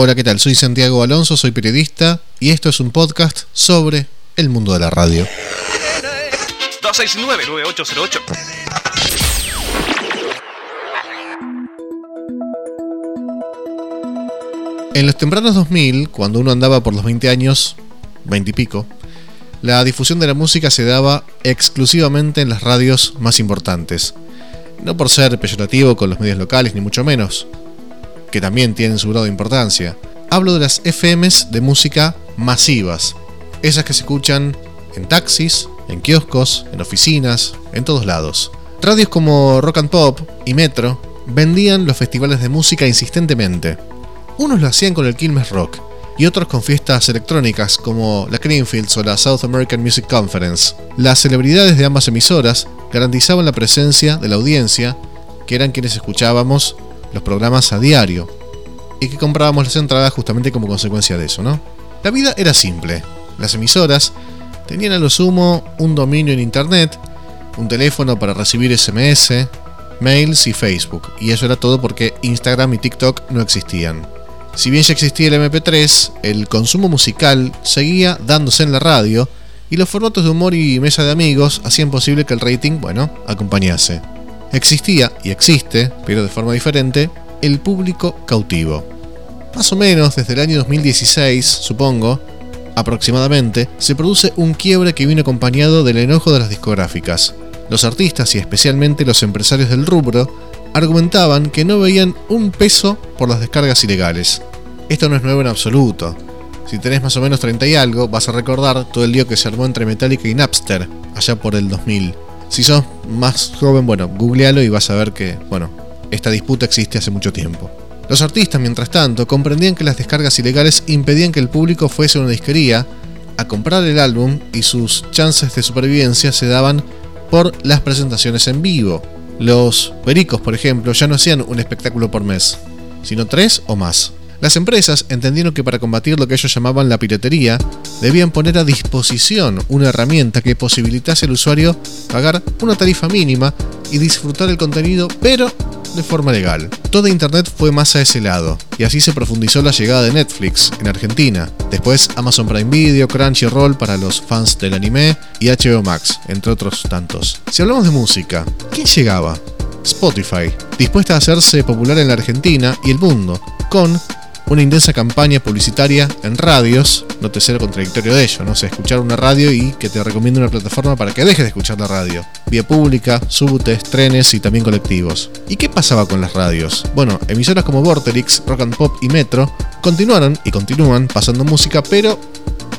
Hola, ¿qué tal? Soy Santiago Alonso, soy periodista y esto es un podcast sobre el mundo de la radio. 269-9808. En los tempranos 2000, cuando uno andaba por los 20 años, 20 y pico, la difusión de la música se daba exclusivamente en las radios más importantes. No por ser peyorativo con los medios locales, ni mucho menos, que también tienen su grado de importancia. Hablo de las FMs de música masivas, esas que se escuchan en taxis, en kioscos, en oficinas, en todos lados. Radios como Rock and Pop y Metro vendían los festivales de música insistentemente. Unos lo hacían con el Quilmes Rock y otros con fiestas electrónicas como la Creamfields o la South American Music Conference. Las celebridades de ambas emisoras garantizaban la presencia de la audiencia, que eran quienes escuchábamos los programas a diario, y que comprábamos las entradas justamente como consecuencia de eso, ¿no? La vida era simple. Las emisoras tenían a lo sumo un dominio en Internet, un teléfono para recibir SMS, mails y Facebook, y eso era todo porque Instagram y TikTok no existían. Si bien ya existía el MP3, el consumo musical seguía dándose en la radio y los formatos de humor y mesa de amigos hacían posible que el rating, bueno, acompañase. Existía y existe, pero de forma diferente, el público cautivo. Más o menos desde el año 2016, supongo, aproximadamente, se produce un quiebre que vino acompañado del enojo de las discográficas. Los artistas y especialmente los empresarios del rubro argumentaban que no veían un peso por las descargas ilegales. Esto no es nuevo en absoluto. Si tenés más o menos 30 y algo, vas a recordar todo el lío que se armó entre Metallica y Napster, allá por el 2000. Si sos más joven, bueno, googlealo y vas a ver que, bueno, esta disputa existe hace mucho tiempo. Los artistas, mientras tanto, comprendían que las descargas ilegales impedían que el público fuese a una disquería a comprar el álbum y sus chances de supervivencia se daban por las presentaciones en vivo. Los pericos, por ejemplo, ya no hacían un espectáculo por mes, sino tres o más. Las empresas entendieron que para combatir lo que ellos llamaban la piratería, debían poner a disposición una herramienta que posibilitase al usuario pagar una tarifa mínima y disfrutar el contenido, pero de forma legal. Toda Internet fue más a ese lado, y así se profundizó la llegada de Netflix en Argentina, después Amazon Prime Video, Crunchyroll para los fans del anime y HBO Max, entre otros tantos. Si hablamos de música, ¿quién llegaba? Spotify, dispuesta a hacerse popular en la Argentina y el mundo, con una intensa campaña publicitaria en radios, no te será contradictorio de ello, ¿no? sé, escuchar una radio y que te recomiende una plataforma para que dejes de escuchar la radio. Vía pública, subtes, trenes y también colectivos. ¿Y qué pasaba con las radios? Bueno, emisoras como Vorterix, Rock and Pop y Metro continuaron y continúan pasando música, pero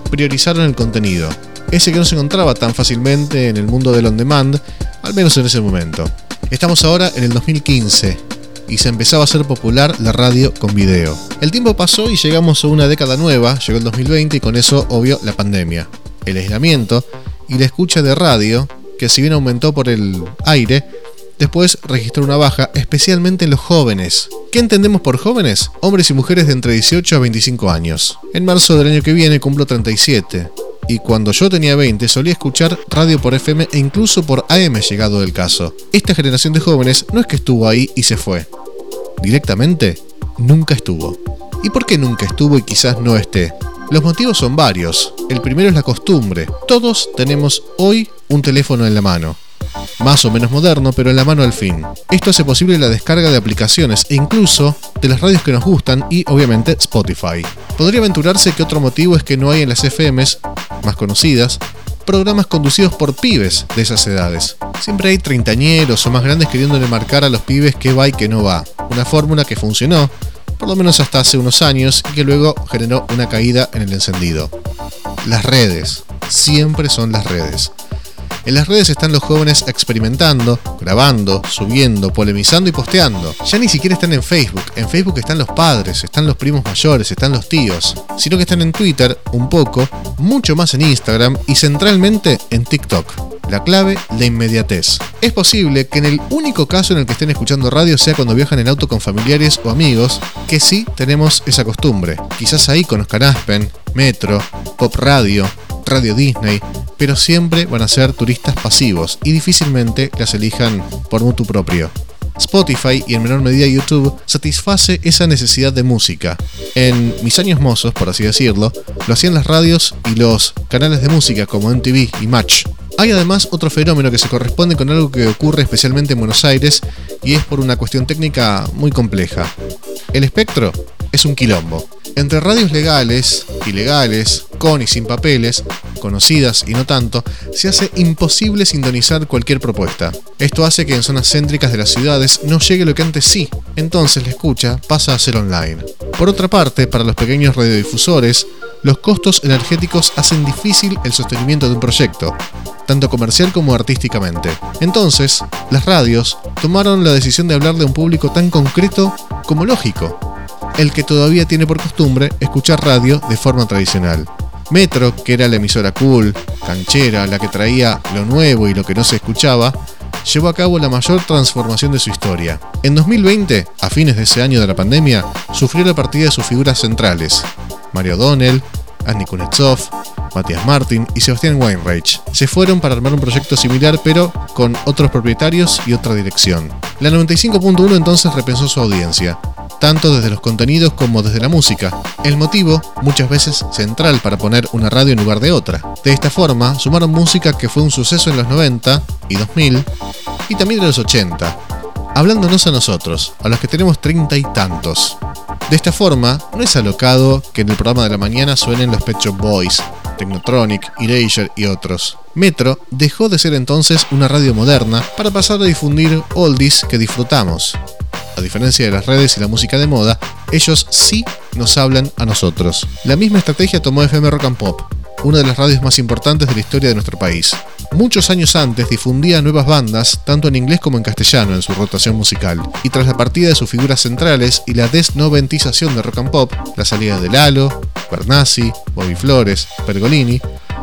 priorizaron el contenido. Ese que no se encontraba tan fácilmente en el mundo del on demand, al menos en ese momento. Estamos ahora en el 2015 y se empezaba a hacer popular la radio con video. El tiempo pasó y llegamos a una década nueva, llegó el 2020 y con eso obvio la pandemia, el aislamiento y la escucha de radio, que si bien aumentó por el aire, después registró una baja, especialmente en los jóvenes. ¿Qué entendemos por jóvenes? Hombres y mujeres de entre 18 a 25 años. En marzo del año que viene cumplo 37 y cuando yo tenía 20 solía escuchar radio por FM e incluso por AM llegado del caso. Esta generación de jóvenes no es que estuvo ahí y se fue. Directamente, nunca estuvo. ¿Y por qué nunca estuvo y quizás no esté? Los motivos son varios. El primero es la costumbre. Todos tenemos hoy un teléfono en la mano más o menos moderno, pero en la mano al fin. Esto hace posible la descarga de aplicaciones e incluso de las radios que nos gustan y obviamente Spotify. Podría aventurarse que otro motivo es que no hay en las FMs más conocidas programas conducidos por pibes de esas edades. Siempre hay treintañeros o más grandes queriéndole marcar a los pibes qué va y qué no va. Una fórmula que funcionó, por lo menos hasta hace unos años, y que luego generó una caída en el encendido. Las redes. Siempre son las redes. En las redes están los jóvenes experimentando, grabando, subiendo, polemizando y posteando. Ya ni siquiera están en Facebook. En Facebook están los padres, están los primos mayores, están los tíos. Sino que están en Twitter, un poco, mucho más en Instagram y centralmente en TikTok. La clave, la inmediatez. Es posible que en el único caso en el que estén escuchando radio sea cuando viajan en auto con familiares o amigos, que sí tenemos esa costumbre. Quizás ahí conozcan Aspen, Metro, Pop Radio, Radio Disney, pero siempre van a ser turistas pasivos y difícilmente las elijan por mutuo propio. Spotify y en menor medida YouTube satisface esa necesidad de música. En mis años mozos, por así decirlo, lo hacían las radios y los canales de música como MTV y Match. Hay además otro fenómeno que se corresponde con algo que ocurre especialmente en Buenos Aires y es por una cuestión técnica muy compleja. El espectro es un quilombo. Entre radios legales, ilegales, con y sin papeles, conocidas y no tanto, se hace imposible sintonizar cualquier propuesta. Esto hace que en zonas céntricas de las ciudades no llegue lo que antes sí, entonces la escucha pasa a ser online. Por otra parte, para los pequeños radiodifusores, los costos energéticos hacen difícil el sostenimiento de un proyecto, tanto comercial como artísticamente. Entonces, las radios tomaron la decisión de hablar de un público tan concreto como lógico, el que todavía tiene por costumbre escuchar radio de forma tradicional. Metro, que era la emisora cool, canchera, la que traía lo nuevo y lo que no se escuchaba, llevó a cabo la mayor transformación de su historia. En 2020, a fines de ese año de la pandemia, sufrió la partida de sus figuras centrales, Mario Donnell, Andy Kunetsov, Matías Martin y Sebastián Weinreich. Se fueron para armar un proyecto similar pero con otros propietarios y otra dirección. La 95.1 entonces repensó su audiencia, tanto desde los contenidos como desde la música. El motivo, muchas veces central para poner una radio en lugar de otra. De esta forma, sumaron música que fue un suceso en los 90 y 2000 y también en los 80, hablándonos a nosotros, a los que tenemos treinta y tantos. De esta forma, no es alocado que en el programa de la mañana suenen los Pet Shop Boys, Technotronic, Erasure y otros. Metro dejó de ser entonces una radio moderna para pasar a difundir oldies que disfrutamos. A diferencia de las redes y la música de moda, ellos sí nos hablan a nosotros. La misma estrategia tomó FM Rock and Pop, una de las radios más importantes de la historia de nuestro país. Muchos años antes difundía nuevas bandas, tanto en inglés como en castellano, en su rotación musical. Y tras la partida de sus figuras centrales y la desnoventización de rock and pop, la salida de Lalo, Bernasi, Bobby Flores, Pergolini,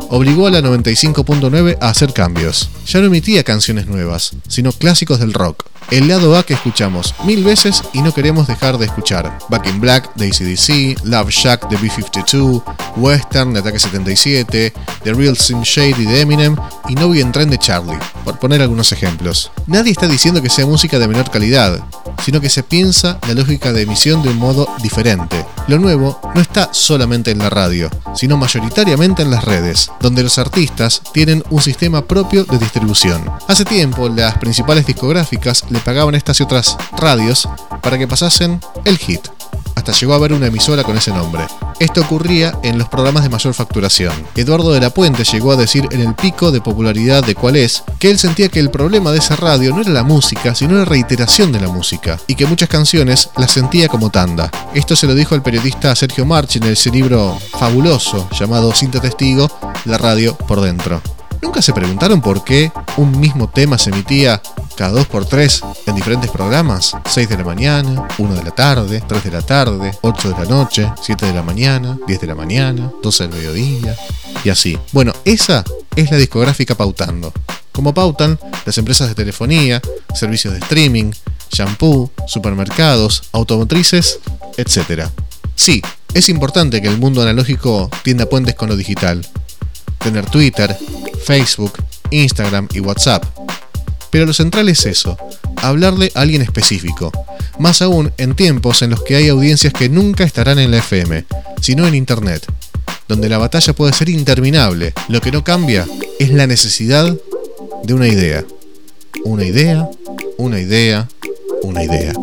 obligó a la 95.9 a hacer cambios. Ya no emitía canciones nuevas, sino clásicos del rock. El lado A que escuchamos mil veces y no queremos dejar de escuchar. Back in Black de ACDC, Love Shack de B-52, Western de Ataque 77, The Real Sim Shady de Eminem y No en Tren de Charlie, por poner algunos ejemplos. Nadie está diciendo que sea música de menor calidad, sino que se piensa la lógica de emisión de un modo diferente. Lo nuevo no está solamente en la radio, sino mayoritariamente en las redes, donde los artistas tienen un sistema propio de distribución. Hace tiempo, las principales discográficas le pagaban estas y otras radios para que pasasen el hit. Llegó a haber una emisora con ese nombre. Esto ocurría en los programas de mayor facturación. Eduardo de la Puente llegó a decir en el pico de popularidad de cuál es que él sentía que el problema de esa radio no era la música, sino la reiteración de la música, y que muchas canciones las sentía como tanda. Esto se lo dijo el periodista Sergio March en ese libro fabuloso llamado Cinta Testigo, La radio por dentro. ¿Nunca se preguntaron por qué un mismo tema se emitía cada 2 por 3 en diferentes programas? 6 de la mañana, 1 de la tarde, 3 de la tarde, 8 de la noche, 7 de la mañana, 10 de la mañana, 12 del mediodía y así. Bueno, esa es la discográfica pautando. Como pautan las empresas de telefonía, servicios de streaming, shampoo, supermercados, automotrices, etc. Sí, es importante que el mundo analógico tienda puentes con lo digital. Tener Twitter, Facebook, Instagram y WhatsApp. Pero lo central es eso, hablarle a alguien específico, más aún en tiempos en los que hay audiencias que nunca estarán en la FM, sino en Internet, donde la batalla puede ser interminable. Lo que no cambia es la necesidad de una idea. Una idea, una idea, una idea.